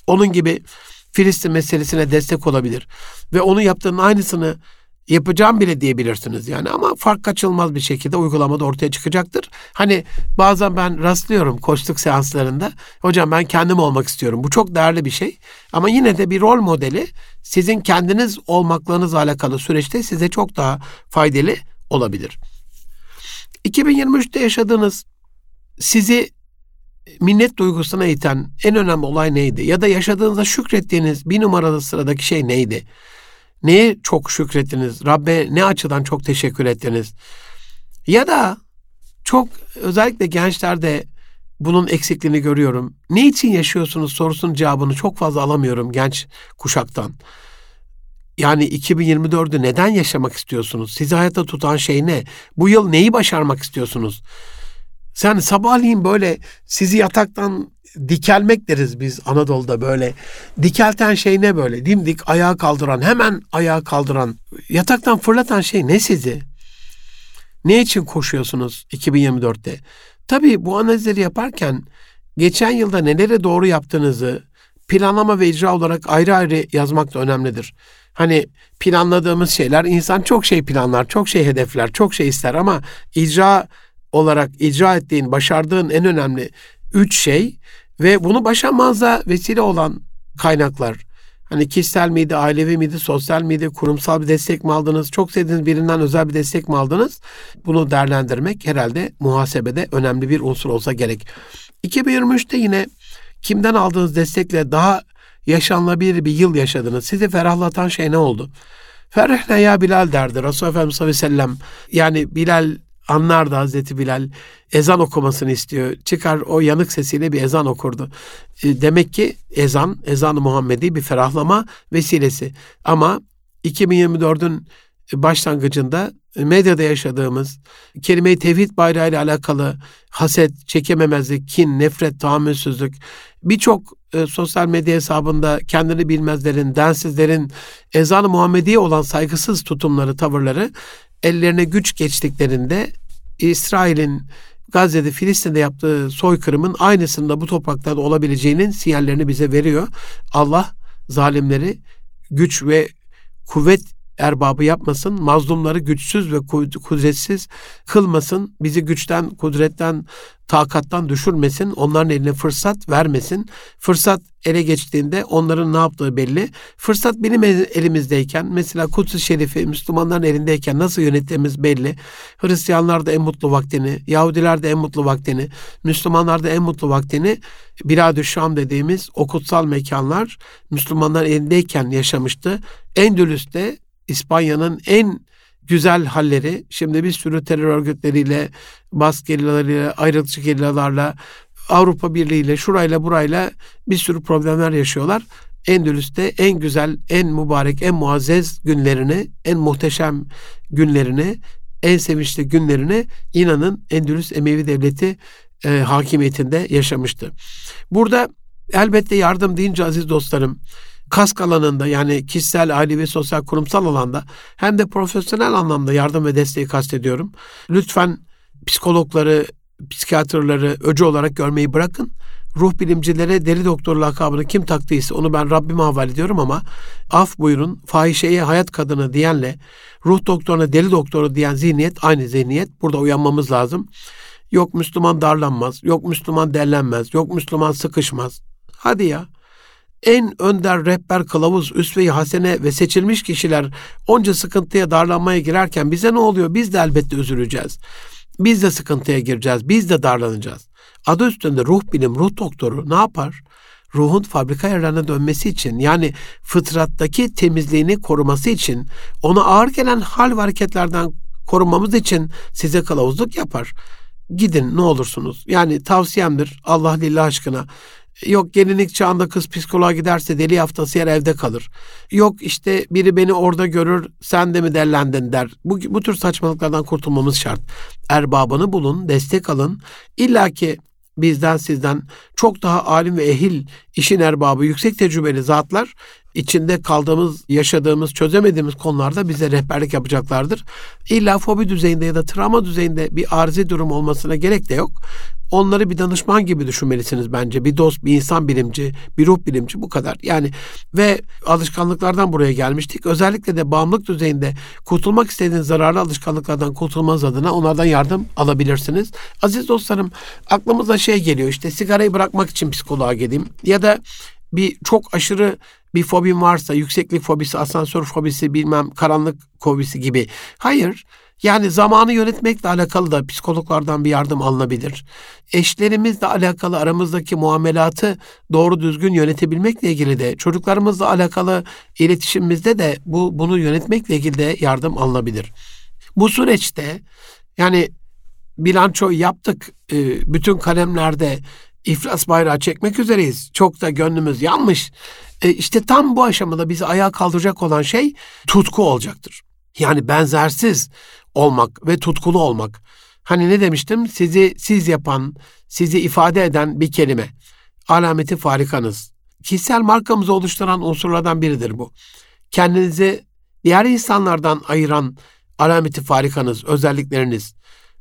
Onun gibi Filistin meselesine destek olabilir. Ve onun yaptığının aynısını yapacağım bile diyebilirsiniz yani ama fark kaçılmaz bir şekilde uygulamada ortaya çıkacaktır. Hani bazen ben rastlıyorum koçluk seanslarında hocam ben kendim olmak istiyorum bu çok değerli bir şey ama yine de bir rol modeli sizin kendiniz olmaklarınızla alakalı süreçte size çok daha faydalı olabilir. 2023'te yaşadığınız sizi minnet duygusuna iten en önemli olay neydi? Ya da yaşadığınızda şükrettiğiniz bir numaralı sıradaki şey neydi? Neye çok şükrettiniz? Rabbe ne açıdan çok teşekkür ettiniz? Ya da çok özellikle gençlerde bunun eksikliğini görüyorum. Ne için yaşıyorsunuz sorusunun cevabını çok fazla alamıyorum genç kuşaktan. Yani 2024'ü neden yaşamak istiyorsunuz? Sizi hayatta tutan şey ne? Bu yıl neyi başarmak istiyorsunuz? Sen sabahleyin böyle sizi yataktan dikelmek deriz biz Anadolu'da böyle. Dikelten şey ne böyle? Dimdik ayağa kaldıran, hemen ayağa kaldıran, yataktan fırlatan şey ne sizi? Ne için koşuyorsunuz 2024'te? Tabii bu analizleri yaparken geçen yılda nelere doğru yaptığınızı planlama ve icra olarak ayrı ayrı yazmak da önemlidir. Hani planladığımız şeyler, insan çok şey planlar, çok şey hedefler, çok şey ister ama icra olarak icra ettiğin, başardığın en önemli üç şey ve bunu başarmanıza vesile olan kaynaklar. Hani kişisel miydi, ailevi miydi, sosyal miydi, kurumsal bir destek mi aldınız, çok sevdiğiniz birinden özel bir destek mi aldınız? Bunu değerlendirmek herhalde muhasebede önemli bir unsur olsa gerek. 2023'te yine kimden aldığınız destekle daha yaşanılabilir bir yıl yaşadınız. Sizi ferahlatan şey ne oldu? Ferihne ya Bilal derdi Resulullah Efendimiz sallallahu aleyhi ve sellem. Yani Bilal anlardı Hazreti Bilal ezan okumasını istiyor. Çıkar o yanık sesiyle bir ezan okurdu. E, demek ki ezan, ezan-ı Muhammedi bir ferahlama vesilesi. Ama 2024'ün başlangıcında medyada yaşadığımız kelime-i tevhid bayrağı ile alakalı haset, çekememezlik, kin, nefret, tahammülsüzlük birçok e, sosyal medya hesabında kendini bilmezlerin, densizlerin ezan-ı Muhammediye olan saygısız tutumları, tavırları ellerine güç geçtiklerinde İsrail'in Gazze'de Filistin'de yaptığı soykırımın aynısında bu topraklarda olabileceğinin sinyallerini bize veriyor. Allah zalimleri güç ve kuvvet erbabı yapmasın, mazlumları güçsüz ve kudretsiz kılmasın, bizi güçten, kudretten, takattan düşürmesin, onların eline fırsat vermesin. Fırsat ele geçtiğinde onların ne yaptığı belli. Fırsat benim elimizdeyken, mesela Kudüs-ü Şerifi Müslümanların elindeyken nasıl yönettiğimiz belli. Hristiyanlar da en mutlu vaktini, Yahudiler de en mutlu vaktini, Müslümanlar da en mutlu vaktini Bilad-ı Şam dediğimiz o kutsal mekanlar Müslümanlar elindeyken yaşamıştı. Endülüs'te İspanya'nın en güzel halleri şimdi bir sürü terör örgütleriyle, bas gerillalarıyla, ayrılıkçı gerillalarla, Avrupa Birliği ile şurayla burayla bir sürü problemler yaşıyorlar. Endülüs'te en güzel, en mübarek, en muazzez günlerini, en muhteşem günlerini, en sevinçli günlerini inanın Endülüs Emevi Devleti e, hakimiyetinde yaşamıştı. Burada elbette yardım deyince aziz dostlarım, kask alanında yani kişisel, ailevi, sosyal, kurumsal alanda hem de profesyonel anlamda yardım ve desteği kastediyorum. Lütfen psikologları, psikiyatrları öcü olarak görmeyi bırakın. Ruh bilimcilere deli doktor lakabını kim taktıysa onu ben Rabbime havale ediyorum ama af buyurun fahişeye hayat kadını diyenle ruh doktoruna deli doktoru diyen zihniyet aynı zihniyet. Burada uyanmamız lazım. Yok Müslüman darlanmaz, yok Müslüman derlenmez, yok Müslüman sıkışmaz. Hadi ya en önder rehber kılavuz, üsve-i hasene ve seçilmiş kişiler onca sıkıntıya darlanmaya girerken bize ne oluyor? Biz de elbette üzüleceğiz. Biz de sıkıntıya gireceğiz. Biz de darlanacağız. Adı üstünde ruh bilim, ruh doktoru ne yapar? Ruhun fabrika ayarlarına dönmesi için yani fıtrattaki temizliğini koruması için ona ağır gelen hal ve hareketlerden korunmamız için size kılavuzluk yapar. Gidin ne olursunuz. Yani tavsiyemdir Allah lillah aşkına Yok gelinlik çağında kız psikoloğa giderse deli haftası yer evde kalır. Yok işte biri beni orada görür sen de mi derlendin der. Bu, bu tür saçmalıklardan kurtulmamız şart. Erbabını bulun, destek alın. İlla ki bizden sizden çok daha alim ve ehil işin erbabı, yüksek tecrübeli zatlar içinde kaldığımız, yaşadığımız, çözemediğimiz konularda bize rehberlik yapacaklardır. İlla fobi düzeyinde ya da travma düzeyinde bir arızi durum olmasına gerek de yok. Onları bir danışman gibi düşünmelisiniz bence. Bir dost, bir insan bilimci, bir ruh bilimci bu kadar. Yani ve alışkanlıklardan buraya gelmiştik. Özellikle de bağımlılık düzeyinde kurtulmak istediğiniz zararlı alışkanlıklardan kurtulmanız adına onlardan yardım alabilirsiniz. Aziz dostlarım aklımıza şey geliyor işte sigarayı bırakmak için psikoloğa gideyim ya da bir çok aşırı bir fobim varsa yükseklik fobisi, asansör fobisi, bilmem karanlık fobisi gibi. Hayır. Yani zamanı yönetmekle alakalı da psikologlardan bir yardım alınabilir. Eşlerimizle alakalı aramızdaki muamelatı doğru düzgün yönetebilmekle ilgili de çocuklarımızla alakalı iletişimimizde de bu bunu yönetmekle ilgili de yardım alınabilir. Bu süreçte yani bilanço yaptık. E, bütün kalemlerde iflas bayrağı çekmek üzereyiz. Çok da gönlümüz yanmış. E işte tam bu aşamada bizi ayağa kaldıracak olan şey tutku olacaktır. Yani benzersiz olmak ve tutkulu olmak. Hani ne demiştim? Sizi siz yapan, sizi ifade eden bir kelime. Alameti farikanız. Kişisel markamızı oluşturan unsurlardan biridir bu. Kendinizi diğer insanlardan ayıran alameti farikanız, özellikleriniz.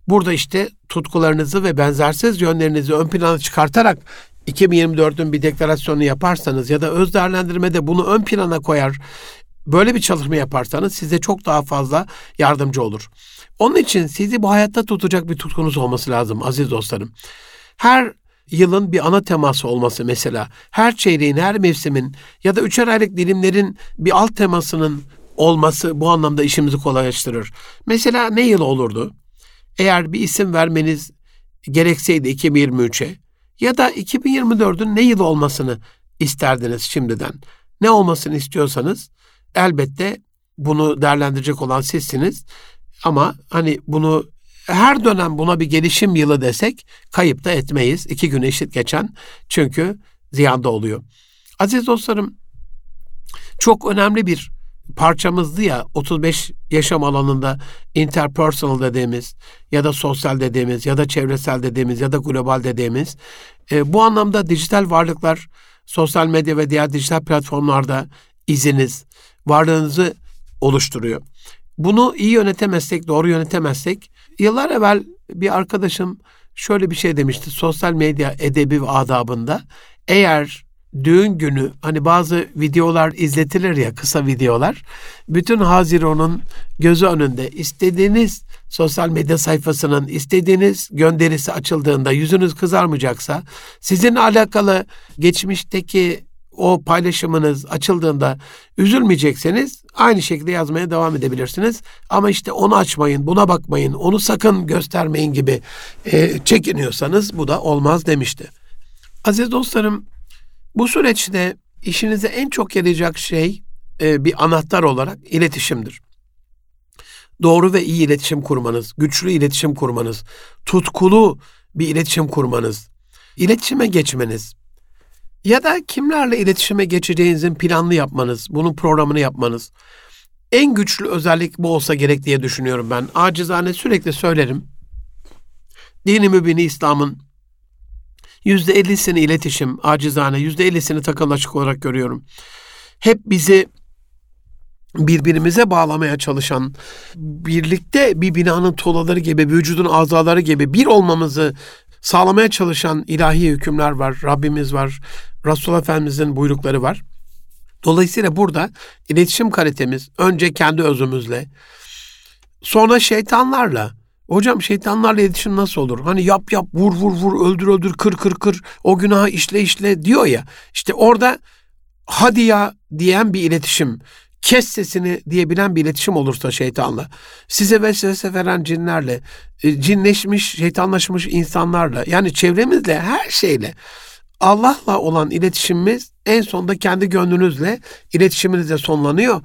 Burada işte tutkularınızı ve benzersiz yönlerinizi ön plana çıkartarak 2024'ün bir deklarasyonu yaparsanız ya da öz değerlendirmede bunu ön plana koyar, böyle bir çalışma yaparsanız size çok daha fazla yardımcı olur. Onun için sizi bu hayatta tutacak bir tutkunuz olması lazım aziz dostlarım. Her yılın bir ana teması olması mesela, her çeyreğin, her mevsimin ya da üçer aylık dilimlerin bir alt temasının olması bu anlamda işimizi kolaylaştırır. Mesela ne yıl olurdu? Eğer bir isim vermeniz gerekseydi 2023'e ya da 2024'ün ne yıl olmasını isterdiniz şimdiden? Ne olmasını istiyorsanız elbette bunu değerlendirecek olan sizsiniz. Ama hani bunu her dönem buna bir gelişim yılı desek kayıp da etmeyiz. İki gün eşit geçen çünkü ziyanda oluyor. Aziz dostlarım çok önemli bir parçamızdı ya 35 yaşam alanında interpersonal dediğimiz ya da sosyal dediğimiz ya da çevresel dediğimiz ya da global dediğimiz e, bu anlamda dijital varlıklar sosyal medya ve diğer dijital platformlarda iziniz, varlığınızı oluşturuyor. Bunu iyi yönetemezsek, doğru yönetemezsek, yıllar evvel bir arkadaşım şöyle bir şey demişti. Sosyal medya edebi ve adabında eğer düğün günü hani bazı videolar izletilir ya kısa videolar. Bütün Haziran'ın gözü önünde istediğiniz sosyal medya sayfasının istediğiniz gönderisi açıldığında yüzünüz kızarmayacaksa sizinle alakalı geçmişteki o paylaşımınız açıldığında üzülmeyecekseniz aynı şekilde yazmaya devam edebilirsiniz. Ama işte onu açmayın, buna bakmayın, onu sakın göstermeyin gibi e, çekiniyorsanız bu da olmaz demişti. Aziz dostlarım bu süreçte işinize en çok yarayacak şey e, bir anahtar olarak iletişimdir. Doğru ve iyi iletişim kurmanız, güçlü iletişim kurmanız, tutkulu bir iletişim kurmanız, iletişime geçmeniz ya da kimlerle iletişime geçeceğinizin planlı yapmanız, bunun programını yapmanız. En güçlü özellik bu olsa gerek diye düşünüyorum ben. Acizane sürekli söylerim. Dini mübini İslam'ın Yüzde ellisini iletişim, acizane, yüzde ellisini takıl açık olarak görüyorum. Hep bizi birbirimize bağlamaya çalışan, birlikte bir binanın tuğlaları gibi, vücudun azaları gibi bir olmamızı sağlamaya çalışan ilahi hükümler var, Rabbimiz var, Resulullah Efendimizin buyrukları var. Dolayısıyla burada iletişim kalitemiz önce kendi özümüzle, sonra şeytanlarla, Hocam şeytanlarla iletişim nasıl olur? Hani yap yap, vur vur vur, öldür öldür, kır kır kır, o günahı işle işle diyor ya. İşte orada hadi ya diyen bir iletişim, kes sesini diyebilen bir iletişim olursa şeytanla, size vesvese veren cinlerle, e, cinleşmiş, şeytanlaşmış insanlarla, yani çevremizle, her şeyle, Allah'la olan iletişimimiz en sonunda kendi gönlünüzle iletişiminizle sonlanıyor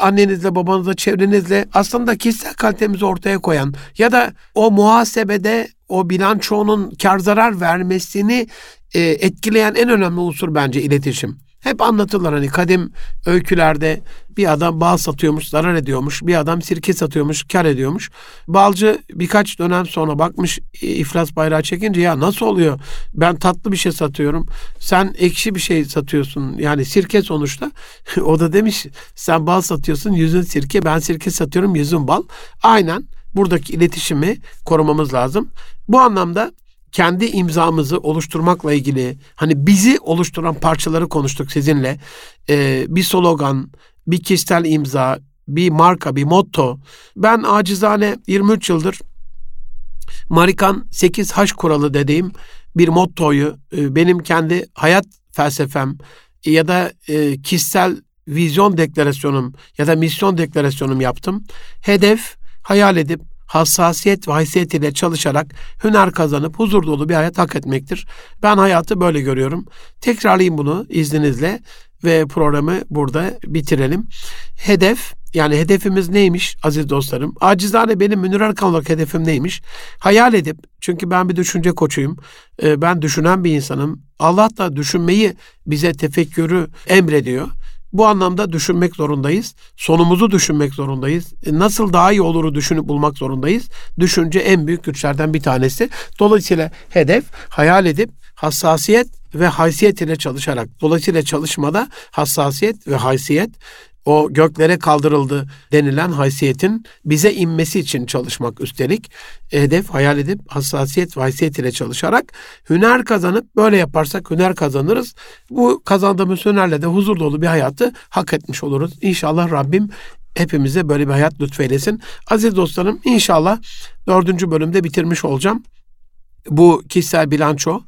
annenizle, babanızla, çevrenizle aslında kişisel kalitemizi ortaya koyan ya da o muhasebede o bilançonun kar zarar vermesini e, etkileyen en önemli unsur bence iletişim. Hep anlatırlar hani kadim öykülerde bir adam bal satıyormuş, zarar ediyormuş. Bir adam sirke satıyormuş, kar ediyormuş. Balcı birkaç dönem sonra bakmış iflas bayrağı çekince ya nasıl oluyor? Ben tatlı bir şey satıyorum. Sen ekşi bir şey satıyorsun. Yani sirke sonuçta. *laughs* o da demiş sen bal satıyorsun, yüzün sirke. Ben sirke satıyorum, yüzün bal. Aynen buradaki iletişimi korumamız lazım. Bu anlamda kendi imzamızı oluşturmakla ilgili hani bizi oluşturan parçaları konuştuk sizinle. Ee, bir slogan, bir kişisel imza, bir marka, bir motto. Ben acizane 23 yıldır Marikan 8H kuralı dediğim bir mottoyu e, benim kendi hayat felsefem ya da e, kişisel vizyon deklarasyonum ya da misyon deklarasyonum yaptım. Hedef hayal edip hassasiyet ve haysiyet çalışarak hüner kazanıp huzur dolu bir hayat hak etmektir. Ben hayatı böyle görüyorum. Tekrarlayayım bunu izninizle ve programı burada bitirelim. Hedef yani hedefimiz neymiş aziz dostlarım? Acizane benim Münir Erkan olarak hedefim neymiş? Hayal edip, çünkü ben bir düşünce koçuyum, e, ben düşünen bir insanım. Allah da düşünmeyi bize tefekkürü emrediyor. Bu anlamda düşünmek zorundayız. Sonumuzu düşünmek zorundayız. E, nasıl daha iyi oluru düşünüp bulmak zorundayız. Düşünce en büyük güçlerden bir tanesi. Dolayısıyla hedef hayal edip hassasiyet ve haysiyet ile çalışarak. Dolayısıyla çalışmada hassasiyet ve haysiyet o göklere kaldırıldı denilen haysiyetin bize inmesi için çalışmak üstelik hedef hayal edip hassasiyet ve haysiyet ile çalışarak hüner kazanıp böyle yaparsak hüner kazanırız. Bu kazandığımız hünerle de huzur dolu bir hayatı hak etmiş oluruz. İnşallah Rabbim hepimize böyle bir hayat lütfeylesin. Aziz dostlarım inşallah dördüncü bölümde bitirmiş olacağım. Bu kişisel bilanço.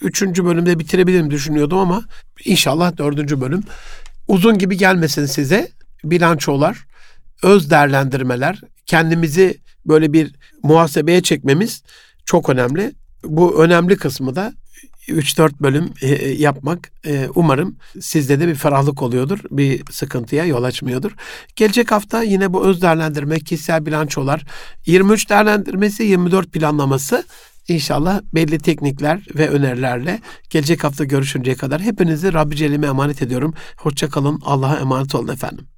Üçüncü bölümde bitirebilirim düşünüyordum ama inşallah dördüncü bölüm uzun gibi gelmesin size bilançolar, öz değerlendirmeler, kendimizi böyle bir muhasebeye çekmemiz çok önemli. Bu önemli kısmı da 3-4 bölüm e, e, yapmak e, umarım sizde de bir ferahlık oluyordur. Bir sıkıntıya yol açmıyordur. Gelecek hafta yine bu öz değerlendirme, kişisel bilançolar, 23 değerlendirmesi, 24 planlaması İnşallah belli teknikler ve önerilerle gelecek hafta görüşünceye kadar hepinizi Rabbi Celle'ime emanet ediyorum. Hoşçakalın. Allah'a emanet olun efendim.